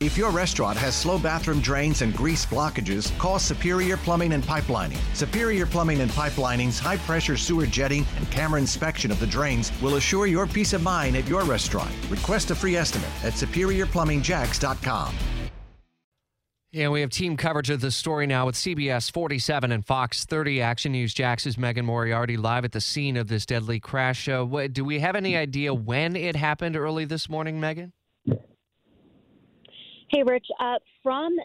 If your restaurant has slow bathroom drains and grease blockages, call Superior Plumbing and Pipelining. Superior Plumbing and Pipelining's high pressure sewer jetting and camera inspection of the drains will assure your peace of mind at your restaurant. Request a free estimate at superiorplumbingjacks.com. Yeah, we have team coverage of the story now with CBS 47 and Fox 30 Action News. Jax's Megan Moriarty live at the scene of this deadly crash. Uh, do we have any idea when it happened early this morning, Megan? Hey, Rich. Uh, from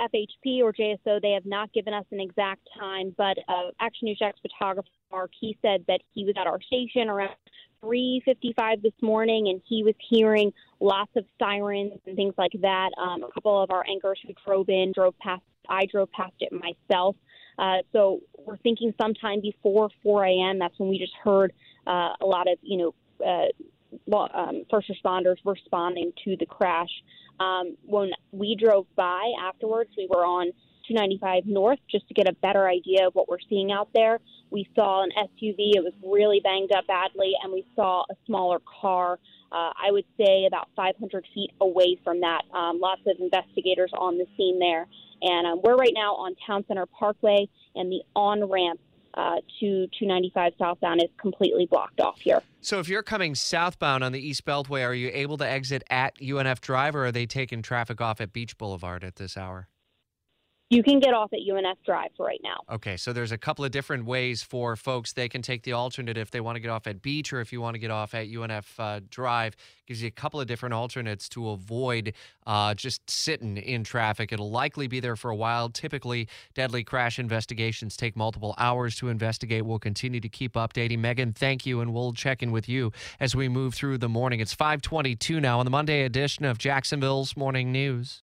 FHP or JSO, they have not given us an exact time, but uh, Action News Jax photographer Mark, he said that he was at our station around 3:55 this morning, and he was hearing lots of sirens and things like that. Um, a couple of our anchors who drove in drove past. I drove past it myself. Uh, so we're thinking sometime before 4 a.m. That's when we just heard uh, a lot of you know. Uh, um, first responders responding to the crash. Um, when we drove by afterwards, we were on 295 North just to get a better idea of what we're seeing out there. We saw an SUV, it was really banged up badly, and we saw a smaller car. Uh, I would say about 500 feet away from that. Um, lots of investigators on the scene there. And um, we're right now on Town Center Parkway, and the on ramp uh, to 295 southbound is completely blocked off here. So, if you're coming southbound on the East Beltway, are you able to exit at UNF Drive, or are they taking traffic off at Beach Boulevard at this hour? You can get off at UNF Drive right now. Okay, so there's a couple of different ways for folks. They can take the alternate if they want to get off at Beach or if you want to get off at UNF uh, Drive. Gives you a couple of different alternates to avoid uh, just sitting in traffic. It'll likely be there for a while. Typically, deadly crash investigations take multiple hours to investigate. We'll continue to keep updating. Megan, thank you, and we'll check in with you as we move through the morning. It's 522 now on the Monday edition of Jacksonville's Morning News.